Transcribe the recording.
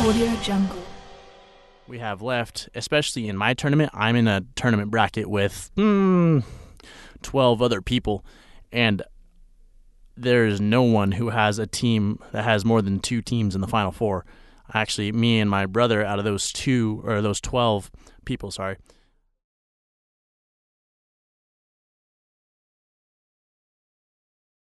Audio Jungle. we have left, especially in my tournament. I'm in a tournament bracket with mm, 12 other people, and there's no one who has a team that has more than two teams in the final four. Actually, me and my brother, out of those two or those 12 people, sorry,